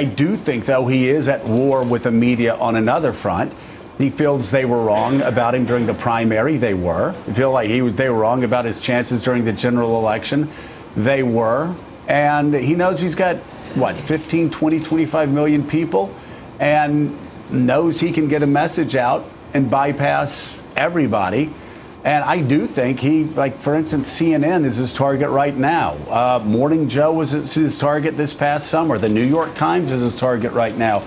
I do think, though, he is at war with the media on another front. He feels they were wrong about him during the primary. They were. He feel like he they were wrong about his chances during the general election. They were. And he knows he's got, what, 15, 20, 25 million people and knows he can get a message out and bypass everybody. And I do think he, like, for instance, CNN is his target right now. Uh, Morning Joe was his target this past summer. The New York Times is his target right now.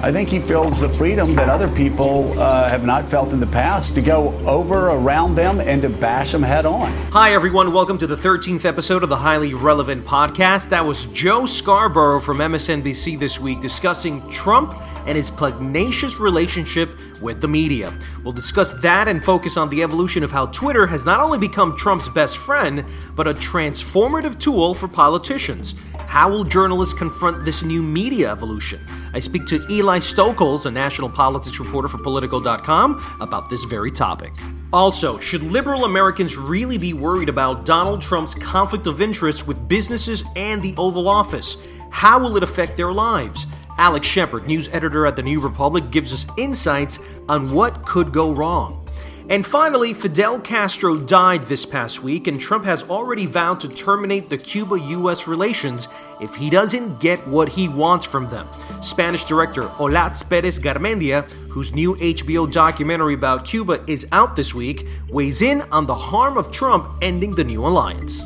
I think he feels the freedom that other people uh, have not felt in the past to go over around them and to bash them head on. Hi, everyone. Welcome to the 13th episode of the Highly Relevant Podcast. That was Joe Scarborough from MSNBC this week discussing Trump and his pugnacious relationship with the media. We'll discuss that and focus on the evolution of how Twitter has not only become Trump's best friend, but a transformative tool for politicians. How will journalists confront this new media evolution? I speak to Eli Stokols, a national politics reporter for Politico.com, about this very topic. Also, should liberal Americans really be worried about Donald Trump's conflict of interest with businesses and the Oval Office? How will it affect their lives? Alex Shepard, news editor at the New Republic, gives us insights on what could go wrong. And finally, Fidel Castro died this past week, and Trump has already vowed to terminate the Cuba US relations if he doesn't get what he wants from them. Spanish director Olatz Perez Garmendia, whose new HBO documentary about Cuba is out this week, weighs in on the harm of Trump ending the new alliance.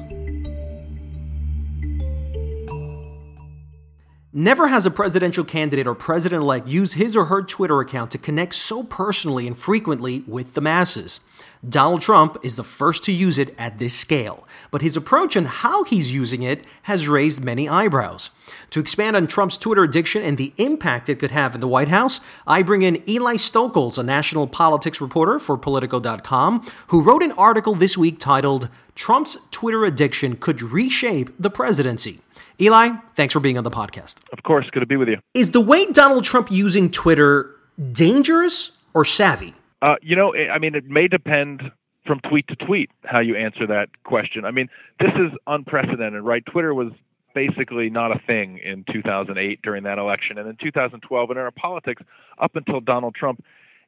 Never has a presidential candidate or president elect used his or her Twitter account to connect so personally and frequently with the masses. Donald Trump is the first to use it at this scale, but his approach and how he's using it has raised many eyebrows. To expand on Trump's Twitter addiction and the impact it could have in the White House, I bring in Eli Stokols, a national politics reporter for Politico.com, who wrote an article this week titled Trump's Twitter Addiction Could Reshape the Presidency. Eli, thanks for being on the podcast. Of course, good to be with you. Is the way Donald Trump using Twitter dangerous or savvy? Uh, you know, I mean, it may depend from tweet to tweet how you answer that question. I mean, this is unprecedented, right? Twitter was basically not a thing in 2008 during that election. And in 2012, and in our politics, up until Donald Trump,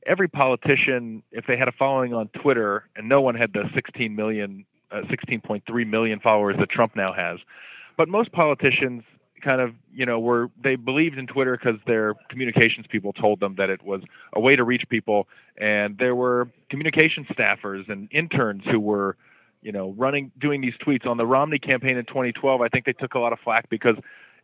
every politician, if they had a following on Twitter, and no one had the 16 million, uh, 16.3 million followers that Trump now has, but most politicians kind of you know were they believed in Twitter because their communications people told them that it was a way to reach people, and there were communication staffers and interns who were you know running doing these tweets on the Romney campaign in 2012. I think they took a lot of flack because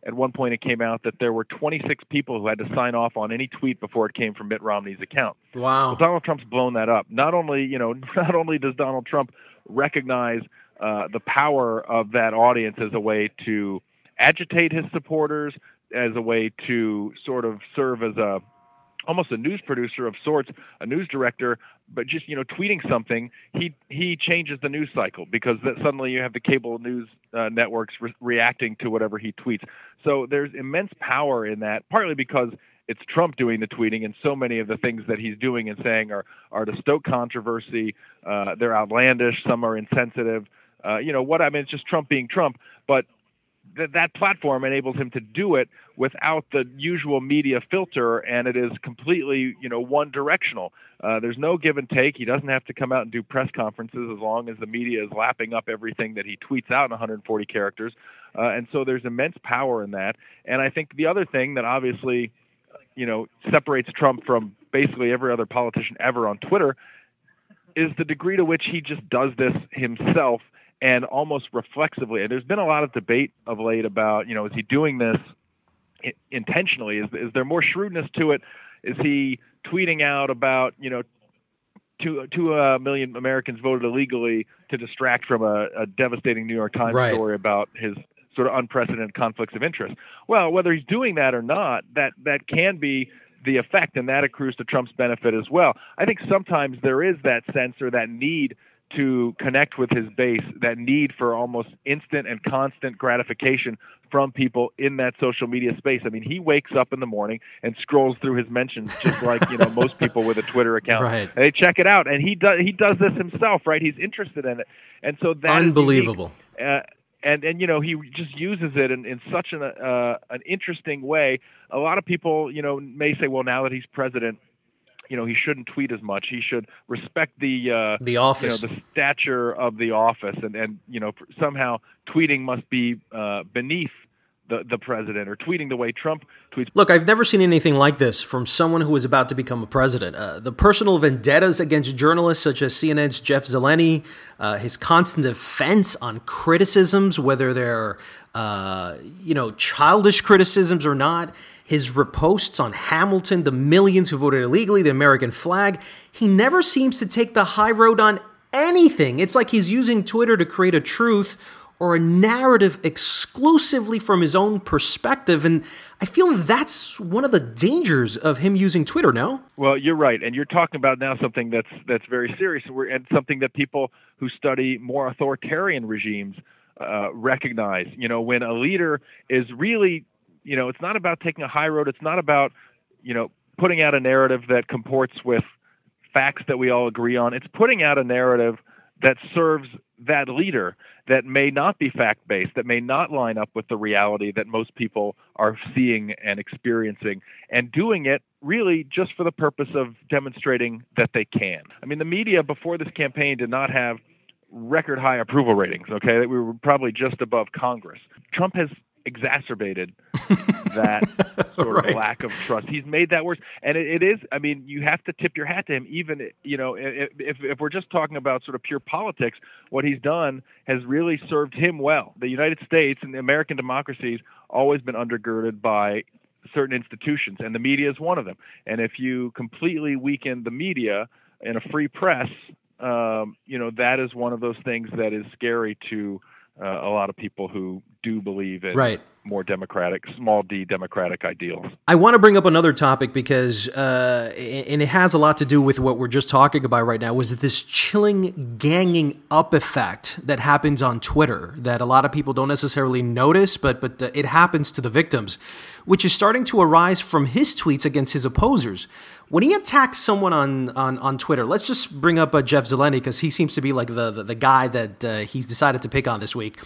at one point it came out that there were 26 people who had to sign off on any tweet before it came from Mitt Romney's account. Wow. Well, Donald Trump's blown that up. Not only you know not only does Donald Trump recognize uh, the power of that audience as a way to agitate his supporters, as a way to sort of serve as a almost a news producer of sorts, a news director, but just you know tweeting something, he he changes the news cycle because that suddenly you have the cable news uh, networks re- reacting to whatever he tweets. So there's immense power in that, partly because it's Trump doing the tweeting, and so many of the things that he's doing and saying are are to stoke controversy. Uh, they're outlandish. Some are insensitive. Uh, you know what I mean? It's just Trump being Trump. But that that platform enables him to do it without the usual media filter, and it is completely, you know, one directional. Uh, there's no give and take. He doesn't have to come out and do press conferences as long as the media is lapping up everything that he tweets out in 140 characters. Uh, and so there's immense power in that. And I think the other thing that obviously, you know, separates Trump from basically every other politician ever on Twitter is the degree to which he just does this himself and almost reflexively. And there's been a lot of debate of late about, you know, is he doing this intentionally? Is is there more shrewdness to it? Is he tweeting out about, you know, two two uh, million Americans voted illegally to distract from a, a devastating New York Times right. story about his sort of unprecedented conflicts of interest. Well, whether he's doing that or not, that that can be the effect, and that accrues to Trump's benefit as well. I think sometimes there is that sense or that need to connect with his base, that need for almost instant and constant gratification from people in that social media space. I mean, he wakes up in the morning and scrolls through his mentions just like, you know, most people with a Twitter account. Right. And they check it out and he does he does this himself, right? He's interested in it. And so that unbelievable. Uh, and and you know he just uses it in, in such an uh, an interesting way. A lot of people, you know, may say, well, now that he's president, you know he shouldn't tweet as much. He should respect the uh, the office, you know, the stature of the office, and and you know somehow tweeting must be uh, beneath the, the president or tweeting the way Trump tweets. Look, I've never seen anything like this from someone who is about to become a president. Uh, the personal vendettas against journalists such as CNN's Jeff Zeleny, uh, his constant defense on criticisms, whether they're uh, you know childish criticisms or not, his reposts on Hamilton, the millions who voted illegally, the American flag. He never seems to take the high road on anything. It's like he's using Twitter to create a truth or a narrative exclusively from his own perspective. And I feel that's one of the dangers of him using Twitter. No. Well, you're right, and you're talking about now something that's that's very serious, and something that people who study more authoritarian regimes uh, recognize. You know, when a leader is really you know, it's not about taking a high road. It's not about, you know, putting out a narrative that comports with facts that we all agree on. It's putting out a narrative that serves that leader that may not be fact based, that may not line up with the reality that most people are seeing and experiencing, and doing it really just for the purpose of demonstrating that they can. I mean, the media before this campaign did not have record high approval ratings, okay? We were probably just above Congress. Trump has exacerbated that sort right. of lack of trust. He's made that worse, and it, it is. I mean, you have to tip your hat to him. Even you know, if, if if we're just talking about sort of pure politics, what he's done has really served him well. The United States and the American democracy's always been undergirded by certain institutions, and the media is one of them. And if you completely weaken the media and a free press, um, you know that is one of those things that is scary to uh, a lot of people who do believe in right. More democratic, small d democratic ideals. I want to bring up another topic because, uh, and it has a lot to do with what we're just talking about right now, was this chilling ganging up effect that happens on Twitter that a lot of people don't necessarily notice, but but it happens to the victims, which is starting to arise from his tweets against his opposers when he attacks someone on, on, on Twitter, let's just bring up uh, Jeff Zeleny because he seems to be like the, the, the guy that uh, he's decided to pick on this week.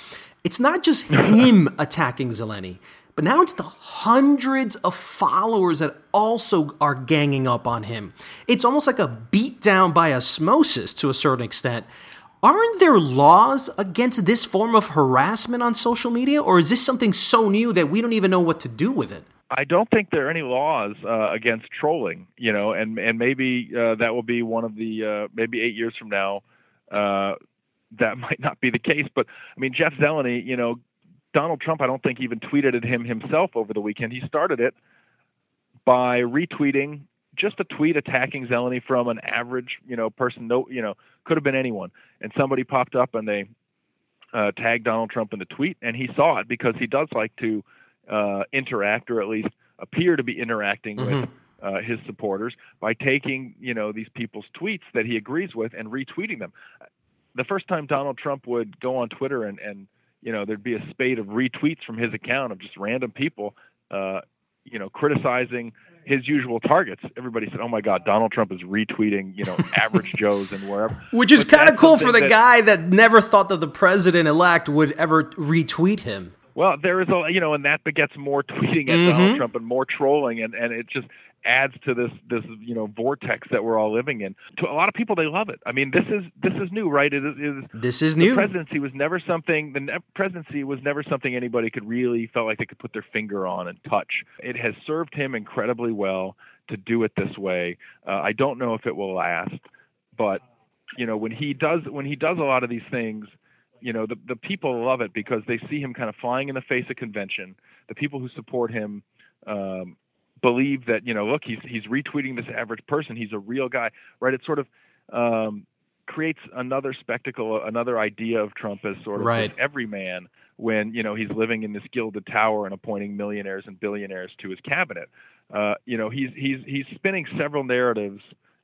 It's not just him attacking Zeleny, but now it's the hundreds of followers that also are ganging up on him. It's almost like a beatdown by osmosis to a certain extent. Aren't there laws against this form of harassment on social media, or is this something so new that we don't even know what to do with it? I don't think there are any laws uh, against trolling, you know, and and maybe uh, that will be one of the uh, maybe eight years from now uh, that might not be the case. But I mean, Jeff Zeleny, you know, Donald Trump, I don't think even tweeted at him himself over the weekend. He started it by retweeting just a tweet attacking Zeleny from an average, you know, person. No, you know, could have been anyone, and somebody popped up and they uh, tagged Donald Trump in the tweet, and he saw it because he does like to uh, interact or at least appear to be interacting mm-hmm. with uh, his supporters by taking you know these people's tweets that he agrees with and retweeting them. The first time Donald Trump would go on Twitter and and you know there'd be a spate of retweets from his account of just random people uh, you know criticizing his usual targets. Everybody said, "Oh my God, Donald Trump is retweeting, you know, average Joes and wherever." Which is kind of cool for the that, guy that never thought that the president elect would ever retweet him. Well, there is a you know, and that begets more tweeting at Mhm. Donald Trump and more trolling, and and it just adds to this this you know vortex that we're all living in. To a lot of people, they love it. I mean, this is this is new, right? It is. It is This is the new. presidency was never something. The ne- presidency was never something anybody could really felt like they could put their finger on and touch. It has served him incredibly well to do it this way. Uh, I don't know if it will last, but you know when he does when he does a lot of these things you know the the people love it because they see him kind of flying in the face of convention. The people who support him um believe that you know look he's he's retweeting this average person. He's a real guy right? It sort of um creates another spectacle another idea of Trump as sort of Right. this everyman when you know he's living in this gilded tower and appointing millionaires and billionaires to his cabinet. Uh you know he's he's he's spinning several narratives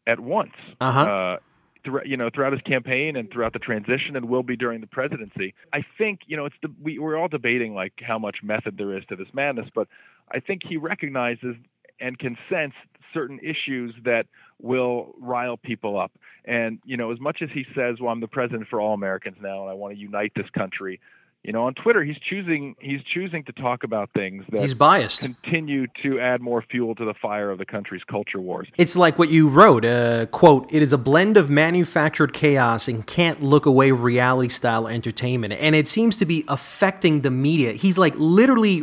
at once. Uh-huh. uh throughout you know throughout his campaign and throughout the transition and will be during the presidency. I think you know it's the, we we're all debating like how much method there is to this madness, but I think he recognizes and can sense certain issues that will rile people up. And you know as much as he says, "Well, I'm the president for all Americans now, and I want to unite this country," you know on Twitter he's choosing he's choosing to talk about things that He's biased. continue to add more fuel to the fire of the country's culture wars. It's like what you wrote, uh, quote, it is a blend of manufactured chaos and can't look away reality style entertainment. And it seems to be affecting the media. He's like literally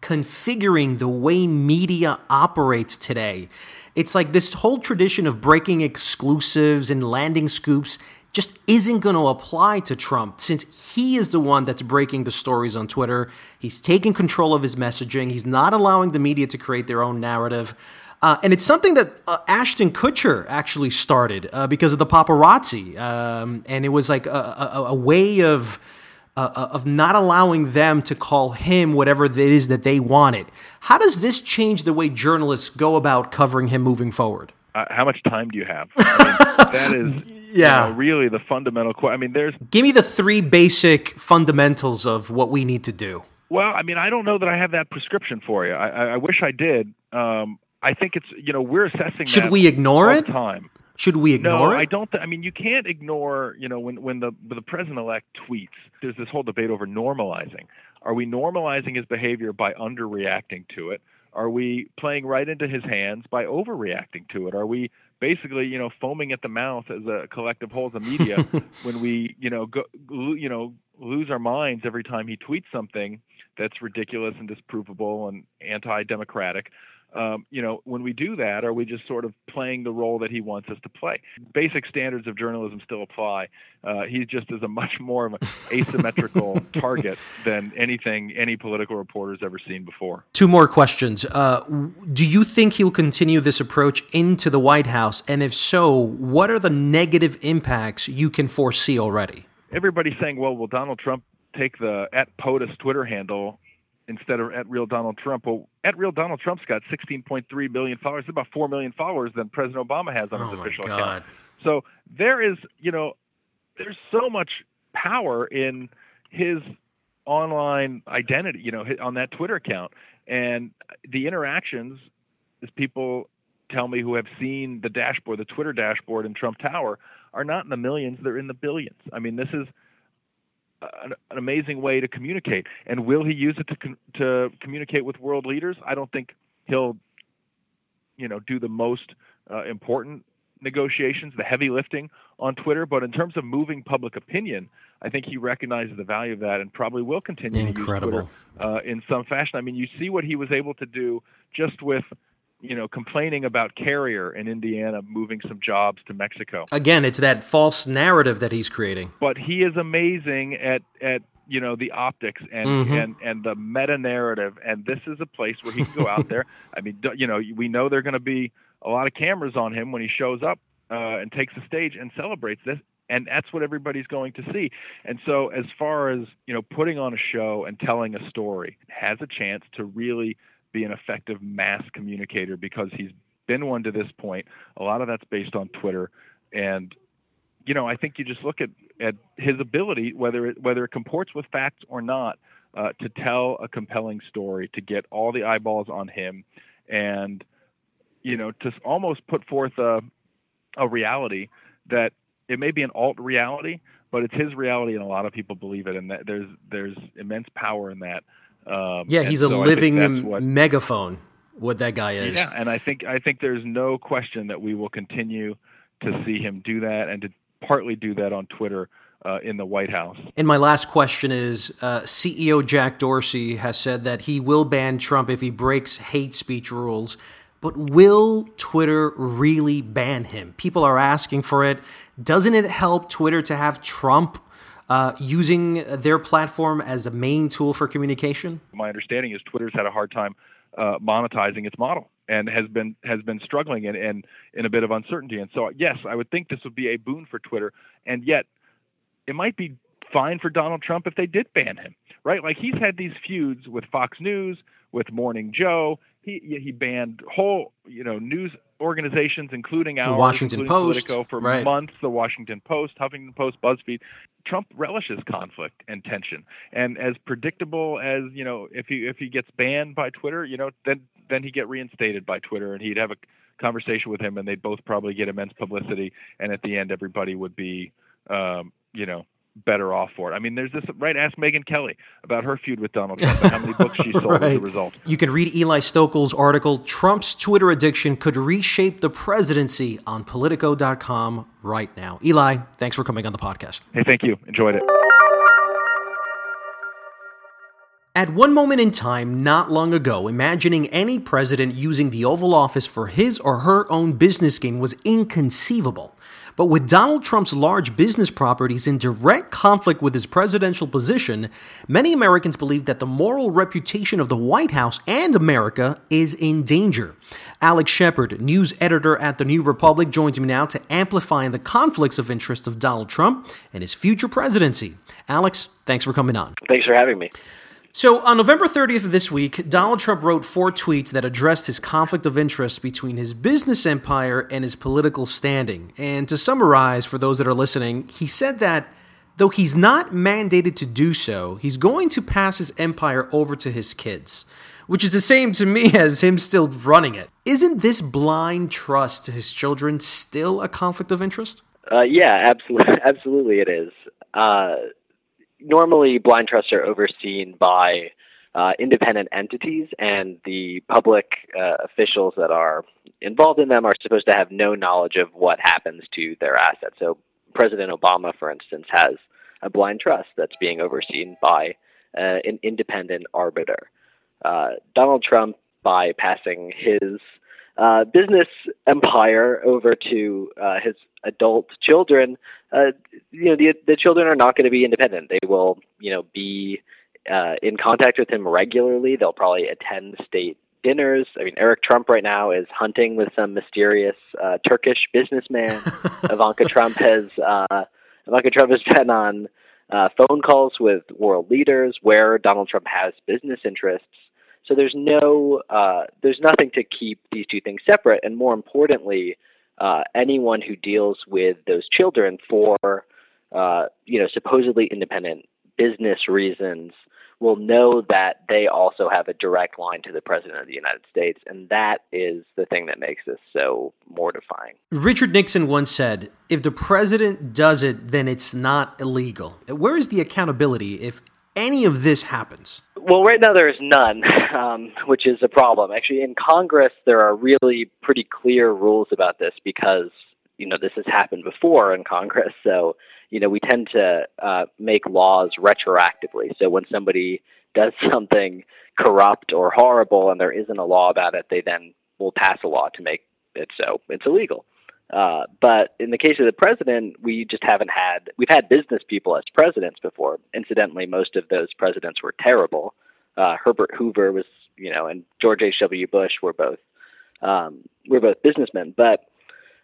reconfiguring the way media operates today. It's like this whole tradition of breaking exclusives and landing scoops just isn't going to apply to Trump since he is the one that's breaking the stories on Twitter. He's taking control of his messaging. He's not allowing the media to create their own narrative. Uh, and it's something that uh, Ashton Kutcher actually started uh, because of the paparazzi. Um, and it was like a, a, a way of. Uh, of not allowing them to call him whatever it is that they wanted. How does this change the way journalists go about covering him moving forward? uh, how much time do you have? I mean, that is Yeah. you know, really the fundamental question. I mean, there's Give me the three basic fundamentals of what we need to do. well, I mean, I don't know that I have that prescription for you. I, I, wish I did. Um, I think it's you know we're assessing. Should we ignore all it? time? Should we ignore No, ignore I don't. Th- I mean, you can't ignore. You know, when when the the president elect tweets, there's this whole debate over normalizing. Are we normalizing his behavior by underreacting to it? Are we playing right into his hands by overreacting to it? Are we basically, you know, foaming at the mouth as a collective whole as a media when we, you know, go, you know, lose our minds every time he tweets something that's ridiculous and disprovable and anti-democratic? Um, you know, when we do that, are we just sort of playing the role that he wants us to play? Basic standards of journalism still apply. Uh, he just is a much more of an asymmetrical target than anything any political reporter's ever seen before. Two more questions. Uh, do you think he'll continue this approach into the White House? And if so, what are the negative impacts you can foresee already? Everybody's saying, well, will Donald Trump take the at POTUS Twitter handle instead of at real Donald Trump? Well, at real Donald Trump's got 16.3 million followers, about 4 million followers than President Obama has on Oh his my official God. account. So there is, you know, there's so much power in his online identity, you know, on that Twitter account, and the interactions, as people tell me who have seen the dashboard, the Twitter dashboard in Trump Tower, are not in the millions; they're in the billions. I mean, this is an, an amazing way to communicate. And will he use it to con- to communicate with world leaders? I don't think he'll, you know, do the most uh, important negotiations, the heavy lifting on Twitter. But in terms of moving public opinion, I think he recognizes the value of that and probably will continue Incredible. to use Twitter uh, in some fashion. I mean, you see what he was able to do just with. You know, complaining about Carrier in Indiana moving some jobs to Mexico. Again, it's that false narrative that he's creating. but he is amazing at at you know the optics and Mhm. and and the meta narrative. And this is a place where he can go out there. I mean you know we know there're going to be a lot of cameras on him when he shows up uh, and takes the stage and celebrates this. And that's what everybody's going to see. And so as far as you know putting on a show and telling a story has a chance to really be an effective mass communicator because he's been one to this point. A lot of that's based on twitter. And you know, I think you just look at, at his ability, whether it, whether it comports with facts or not, uh, to tell a compelling story, to get all the eyeballs on him, and you know, to almost put forth a, a reality that it may be an alt reality, but it's his reality, and a lot of people believe it, and that there's there's immense power in that. Um, yeah, he's a so living what, megaphone. What that guy is. Yeah, and I think I think there's no question that we will continue to see him do that, and to partly do that on Twitter. Uh, in the White House. And my last question is uh, CEO Jack Dorsey has said that he will ban Trump if he breaks hate speech rules. But will Twitter really ban him? People are asking for it. Doesn't it help Twitter to have Trump uh, using their platform as a main tool for communication? My understanding is Twitter's had a hard time uh, monetizing its model and has been has been struggling and in, in a bit of uncertainty. And so, yes, I would think this would be a boon for Twitter. And yet, it might be fine for Donald Trump if they did ban him, right? Like he's had these feuds with Fox News, with Morning Joe. He he banned whole you know news organizations, including ours, the Washington including Post, Politico, for right. months. The Washington Post, Huffington Post, BuzzFeed. Trump relishes conflict and tension, and as predictable as you know, if he if he gets banned by Twitter, you know, then then he get reinstated by Twitter, and he'd have a conversation with him, and they'd both probably get immense publicity, and at the end, everybody would be, um, you know, better off for it. I mean, there's this right. Ask Megyn Kelly about her feud with Donald Trump and how many books she sold right. as a result. You can read Eli Stokols' article "Trump's Twitter Addiction Could Reshape the Presidency" on Politico.com right now. Eli, thanks for coming on the podcast. Hey, thank you. Enjoyed it. At one moment in time, not long ago, imagining any president using the Oval Office for his or her own business gain was inconceivable. But with Donald Trump's large business properties in direct conflict with his presidential position, many Americans believe that the moral reputation of the White House and America is in danger. Alex Shepard, news editor at The New Republic, joins me now to amplify the conflicts of interest of Donald Trump and his future presidency. Alex, thanks for coming on. Thanks for having me. So, on November 30th of this week, Donald Trump wrote four tweets that addressed his conflict of interest between his business empire and his political standing. And to summarize for those that are listening, he said that though he's not mandated to do so, he's going to pass his empire over to his kids, which is the same to me as him still running it. Isn't this blind trust to his children still a conflict of interest? Uh, yeah, absolutely, absolutely, it is. Uh, normally blind trusts are overseen by uh, independent entities, and the public uh, officials that are involved in them are supposed to have no knowledge of what happens to their assets. So, President Obama, for instance, has a blind trust that's being overseen by uh, an independent arbiter. Uh, Donald Trump, by passing his uh, business empire over to uh, his adult children, uh, you know, the the children are not going to be independent. They will, you know, be uh, in contact with him regularly. They'll probably attend state dinners. I mean, Eric Trump right now is hunting with some mysterious uh, Turkish businessman. Ivanka Trump has uh, Ivanka Trump has been on uh, phone calls with world leaders where Donald Trump has business interests. So there's no, uh, there's nothing to keep these two things separate. And more importantly, uh, anyone who deals with those children for, uh, you know, supposedly independent business reasons will know that they also have a direct line to the president of the United States, and that is the thing that makes this so mortifying. Richard Nixon once said, "If the president does it, then it's not illegal." Where is the accountability if any of this happens? Well, right now there is none, um, which is a problem. Actually, in Congress, there are really pretty clear rules about this because you know this has happened before in Congress. So you know we tend to uh, make laws retroactively. So when somebody does something corrupt or horrible and there isn't a law about it, they then will pass a law to make it so it's illegal. Uh, but in the case of the president, we just haven't had. We've had business people as presidents before. Incidentally, most of those presidents were terrible. Uh, Herbert Hoover was, you know, and George H. W. Bush were both um, were both businessmen. But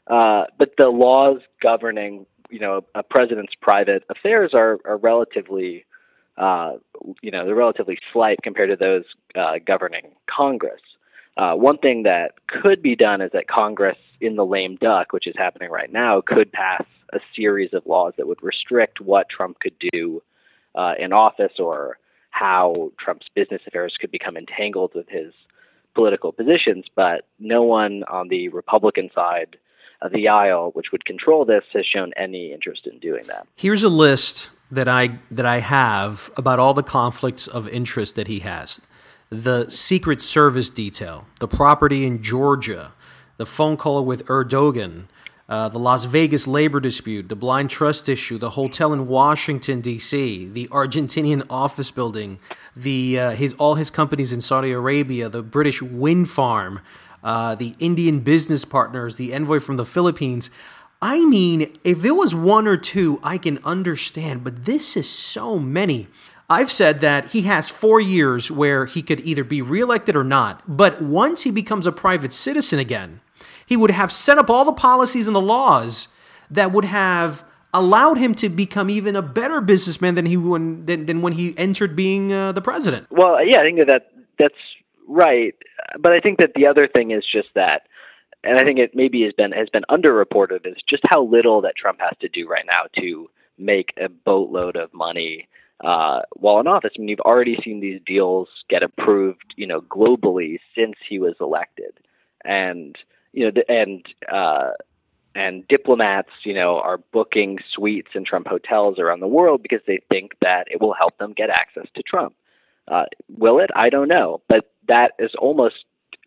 uh, but the laws governing, you know, a president's private affairs are are relatively, uh, you know, they're relatively slight compared to those uh, governing Congress. Uh, one thing that could be done is that Congress, in the lame duck, which is happening right now, could pass a series of laws that would restrict what Trump could do uh, in office or how Trump's business affairs could become entangled with his political positions. But no one on the Republican side of the aisle, which would control this, has shown any interest in doing that. Here's a list that I that I have about all the conflicts of interest that he has. The Secret Service detail, the property in Georgia, the phone call with Erdogan, uh, the Las Vegas labor dispute, the blind trust issue, the hotel in Washington D.C., the Argentinian office building, the uh, his all his companies in Saudi Arabia, the British wind farm, uh, the Indian business partners, the envoy from the Philippines. I mean, if it was one or two, I can understand, but this is so many. I've said that he has four years where he could either be reelected or not, but once he becomes a private citizen again, he would have set up all the policies and the laws that would have allowed him to become even a better businessman than he when than, than when he entered being uh, the president. Well, yeah, I think that that's right, but I think that the other thing is just that, and I think it maybe has been has been underreported is just how little that Trump has to do right now to make a boatload of money uh, while in office. I mean, you've already seen these deals get approved, you know, globally since he was elected, and you know, and uh, and diplomats, you know, are booking suites in Trump hotels around the world because they think that it will help them get access to Trump. Uh, will it? I don't know, but that is almost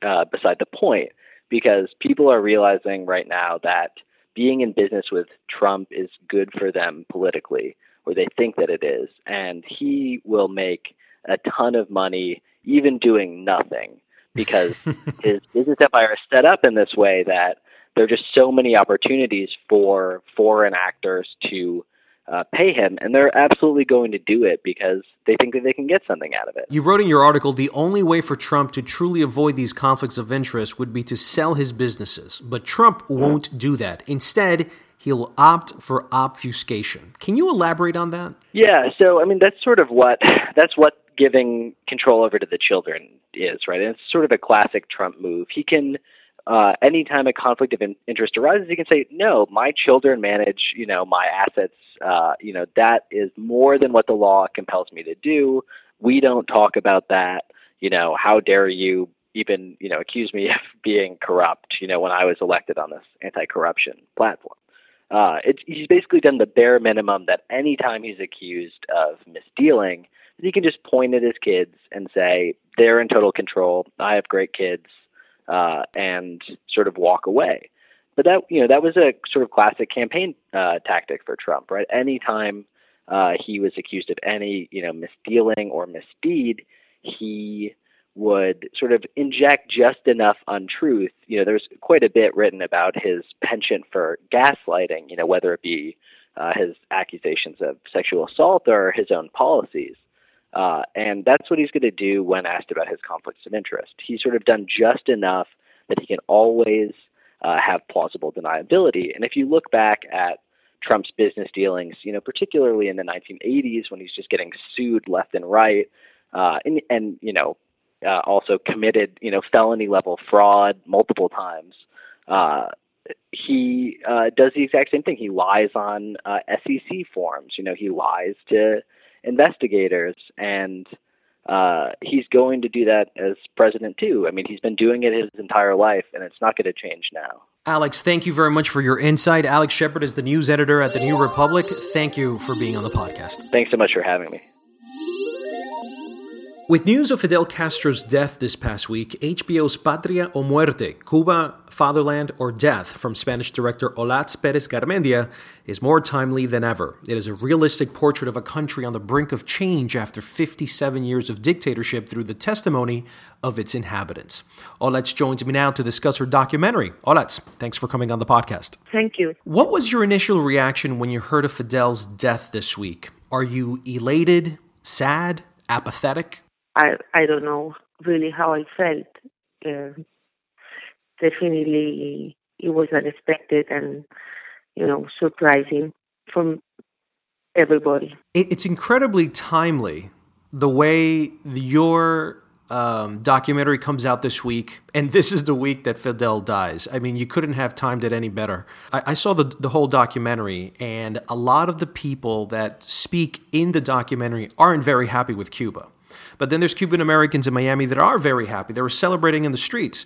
uh, beside the point because people are realizing right now that being in business with Trump is good for them politically, or they think that it is, and he will make a ton of money even doing nothing because his business empire is set up in this way that there are just so many opportunities for foreign actors to uh, pay him, and they're absolutely going to do it because they think that they can get something out of it. You wrote in your article the only way for Trump to truly avoid these conflicts of interest would be to sell his businesses, but Trump won't do that. Instead, he'll opt for obfuscation. Can you elaborate on that? Yeah, so I mean that's sort of what that's what giving control over to the children is, right? And it's sort of a classic Trump move. He can, uh, anytime a conflict of in- interest arises, he can say, "No, my children manage, you know, my assets. Uh, you know, that is more than what the law compels me to do. We don't talk about that. You know, how dare you even, you know, accuse me of being corrupt? You know, when I was elected on this anti-corruption platform." Uh, it's, he's basically done the bare minimum that anytime he's accused of misdealing, he can just point at his kids and say they're in total control. I have great kids, uh, and sort of walk away. But that you know that was a sort of classic campaign uh, tactic for Trump, right? Anytime uh, he was accused of any you know misdealing or misdeed, he would sort of inject just enough untruth. You know, there's quite a bit written about his penchant for gaslighting. You know, whether it be uh, his accusations of sexual assault or his own policies. Uh, and that's what he's going to do when asked about his conflicts of interest. He's sort of done just enough that he can always uh, have plausible deniability. And if you look back at Trump's business dealings, you know, particularly in the 1980s when he's just getting sued left and right, uh, and, and you know, uh, also committed, you know, felony level fraud multiple times. Uh, he uh, does the exact same thing. He lies on uh, SEC forms. You know, he lies to investigators, and uh, he's going to do that as president too. I mean, he's been doing it his entire life, and it's not going to change now. Alex, thank you very much for your insight. Alex Shepard is the news editor at the New Republic. Thank you for being on the podcast. Thanks so much for having me. With news of Fidel Castro's death this past week, HBO's Patria o Muerte, Cuba, Fatherland, or Death from Spanish director Olatz Perez Garmendia is more timely than ever. It is a realistic portrait of a country on the brink of change after 57 years of dictatorship through the testimony of its inhabitants. Olatz joins me now to discuss her documentary. Olatz, thanks for coming on the podcast. Thank you. What was your initial reaction when you heard of Fidel's death this week? Are you elated, sad, apathetic? I I don't know really how I felt. Uh, definitely, it was unexpected and you know surprising from everybody. It's incredibly timely the way your um, documentary comes out this week, and this is the week that Fidel dies. I mean, you couldn't have timed it any better. I, I, saw the the whole documentary, and a lot of the people that speak in the documentary aren't very happy with Cuba. But then there's Cuban Americans in Miami that are very happy. They were celebrating in the streets.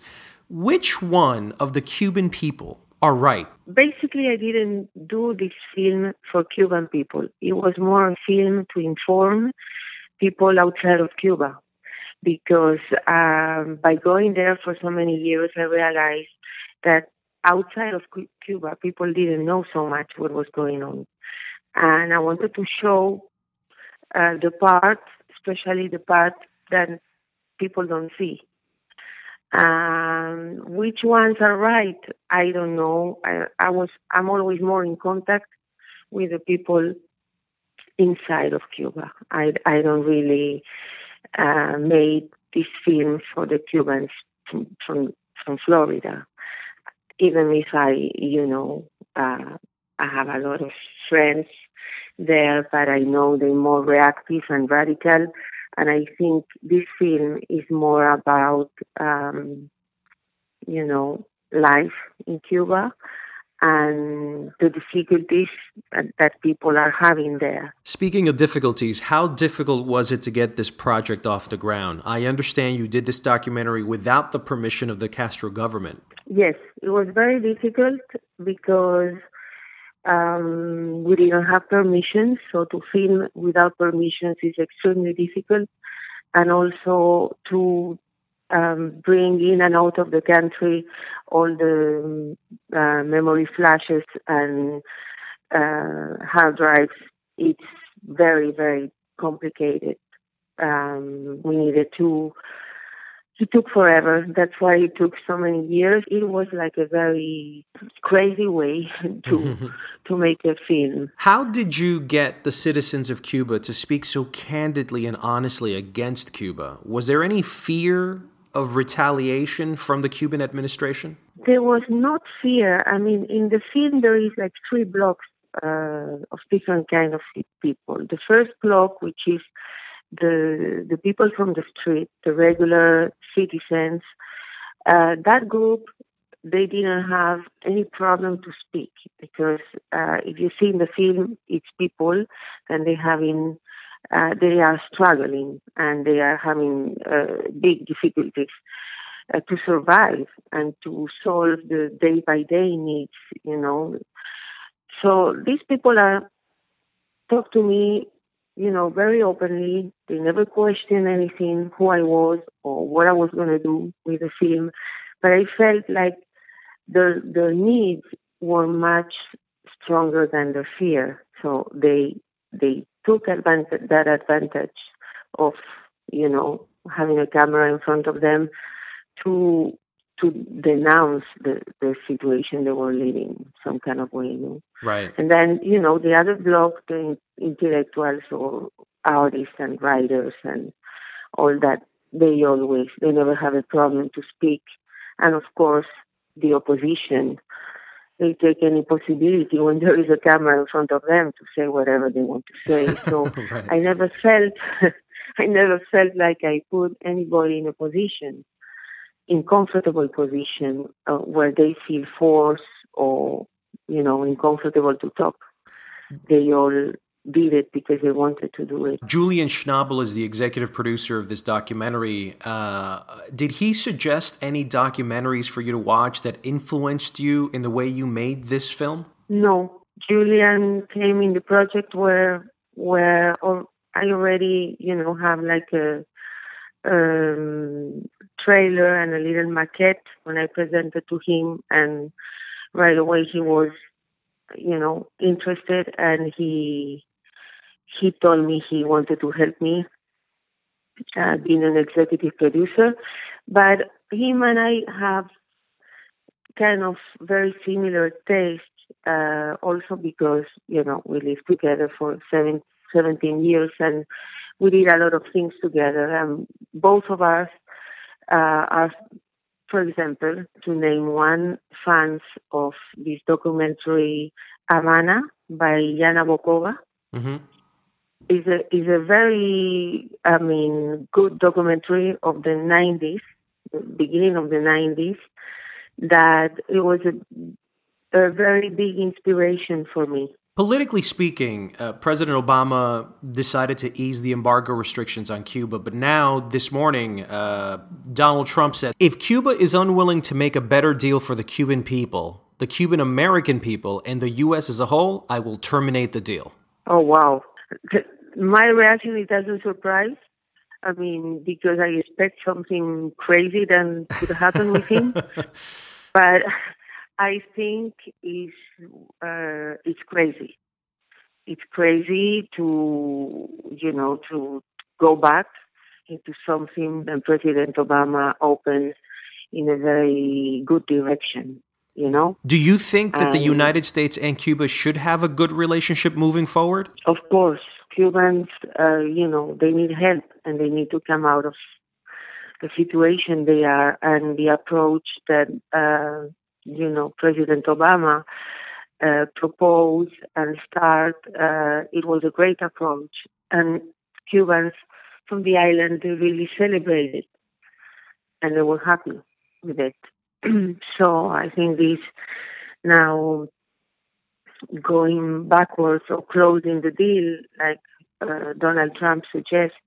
Which one of the Cuban people are right? Basically, I didn't do this film for Cuban people. It was more a film to inform people outside of Cuba. Because um, by going there for so many years, I realized that outside of Cuba, people didn't know so much what was going on. And I wanted to show uh, the part, especially the part that people don't see. Um, which ones are right? I don't know. I, I was I'm always more in contact with the people inside of Cuba. I I don't really uh, made this film for the Cubans from from, from Florida, even if I you know uh, I have a lot of friends there, but I know they're more reactive and radical and I think this film is more about, um, you know, life in Cuba and the difficulties that people are having there. Speaking of difficulties, how difficult was it to get this project off the ground? I understand you did this documentary without the permission of the Castro government. Yes, it was very difficult because um, we didn't have permissions, so to film without permissions is extremely difficult, and also to um, bring in and out of the country all the uh, memory flashes and uh, hard drives. It's very, very complicated. Um, we needed to it took forever. That's why it took so many years. It was like a very crazy way to to make a film. How did you get the citizens of Cuba to speak so candidly and honestly against Cuba? Was there any fear of retaliation from the Cuban administration? There was not fear. I mean, in the film there is like three blocks uh, of different kind of people. The first block, which is the the people from the street, the regular citizens, uh, that group they didn't have any problem to speak because uh, if you see in the film, it's people and they having uh, they are struggling and they are having uh, big difficulties uh, to survive and to solve the day by day needs, you know. So these people are talk to me you know, very openly. They never questioned anything, who I was or what I was going to do with the film. But I felt like their their needs were much stronger than their fear. So they they took advantage that advantage of you know having a camera in front of them to to denounce the, the situation they were living some kind of way, you know. Right. And then, you know, the other block, the intellectuals or artists and writers and all that, they always, they never have a problem to speak. And of course, the opposition, they take any possibility when there is a camera in front of them to say whatever they want to say. So right. I never felt, I never felt like I put anybody in a position in comfortable position uh, where they feel forced or you know uncomfortable to talk. They all did it because they wanted to do it. Julian Schnabel is the executive producer of this documentary. Uh, did he suggest any documentaries for you to watch that influenced you in the way you made this film? No, Julian came in the project where where or I already you know have like a um, trailer and a little maquette when I presented to him, and right away he was, you know, interested, and he he told me he wanted to help me uh, being an executive producer, but him and I have kind of very similar tastes, uh, also because you know we lived together for seven, 17 years and we did a lot of things together. And both of us are, for example, to name one, fans of this documentary Havana by Jana Bokova. Mm-hmm. Is a is a very I mean good documentary of the 90s, the beginning of the 90s. That it was a, a very big inspiration for me. Politically speaking, uh, President Obama decided to ease the embargo restrictions on Cuba, but now, this morning, uh, Donald Trump said if Cuba is unwilling to make a better deal for the Cuban people, the Cuban American people, and the U.S. as a whole, I will terminate the deal. Oh, wow. My reaction, it doesn't surprise. I mean, because I expect something crazy that could happen with him. but I think it's, uh, it's crazy. It's crazy to, you know, to go back into something that President Obama opened in a very good direction. You know. Do you think that the United States and Cuba should have a good relationship moving forward? Of course, Cubans, uh, you know, they need help and they need to come out of the situation they are and the approach that uh, you know President Obama uh, proposed and started, Uh, it was a great approach, and Cubans from the island they really celebrated, and they were happy with it. so I think this now going backwards or closing the deal, like uh, Donald Trump suggests,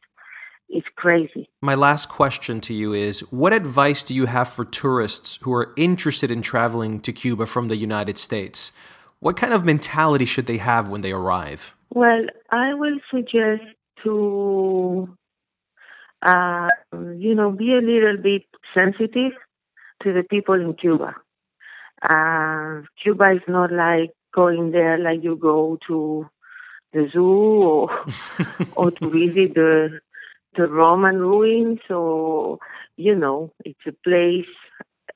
is crazy. My last question to you is What advice do you have for tourists who are interested in traveling to Cuba from the United States? What kind of mentality should they have when they arrive? Well, I will suggest to, uh, you know, be a little bit sensitive to the people in Cuba. Uh, Cuba is not like going there like you go to the zoo or or to visit the the Roman ruins or you know it's a place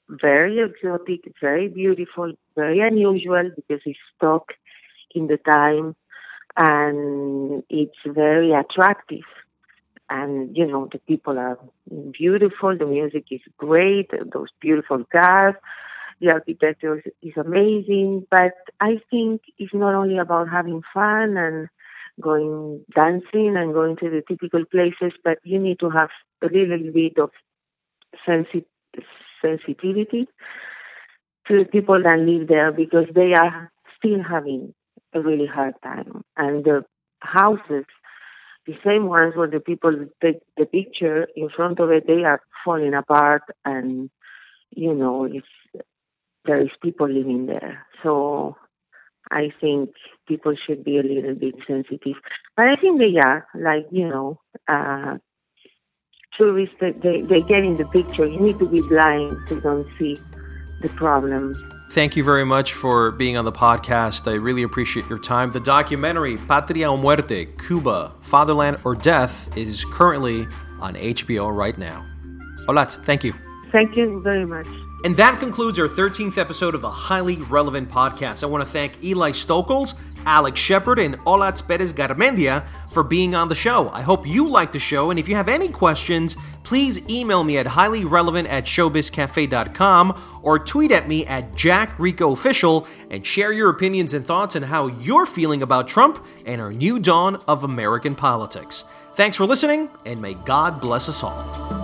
very exotic, very beautiful, very unusual because it's stuck in the time and it's very attractive. And you know the people are beautiful the music is great those beautiful cars the architecture is amazing but i think it's not only about having fun and going dancing and going to the typical places but you need to have a little bit of sensi- sensitivity to the people that live there because they are still having a really hard time and the houses the same ones where the people take the picture in front of it, they are falling apart, and you know, it's there is people living there. So I think people should be a little bit sensitive, but I think they are. Like you know, uh, tourists they, they they get in the picture. You need to be blind to don't see the problem. Thank you very much for being on the podcast. I really appreciate your time. The documentary Patria o Muerte, Cuba, Fatherland or Death is currently on HBO right now. Olatz, thank you. Thank you very much. And that concludes our 13th episode of the Highly Relevant Podcast. I want to thank Eli Stokols, Alex Shepard, and Olatz Perez Garmendia for being on the show. I hope you like the show, and if you have any questions, please email me at highlyrelevant at showbizcafe.com or tweet at me at JackRicoOfficial and share your opinions and thoughts on how you're feeling about Trump and our new dawn of American politics. Thanks for listening, and may God bless us all.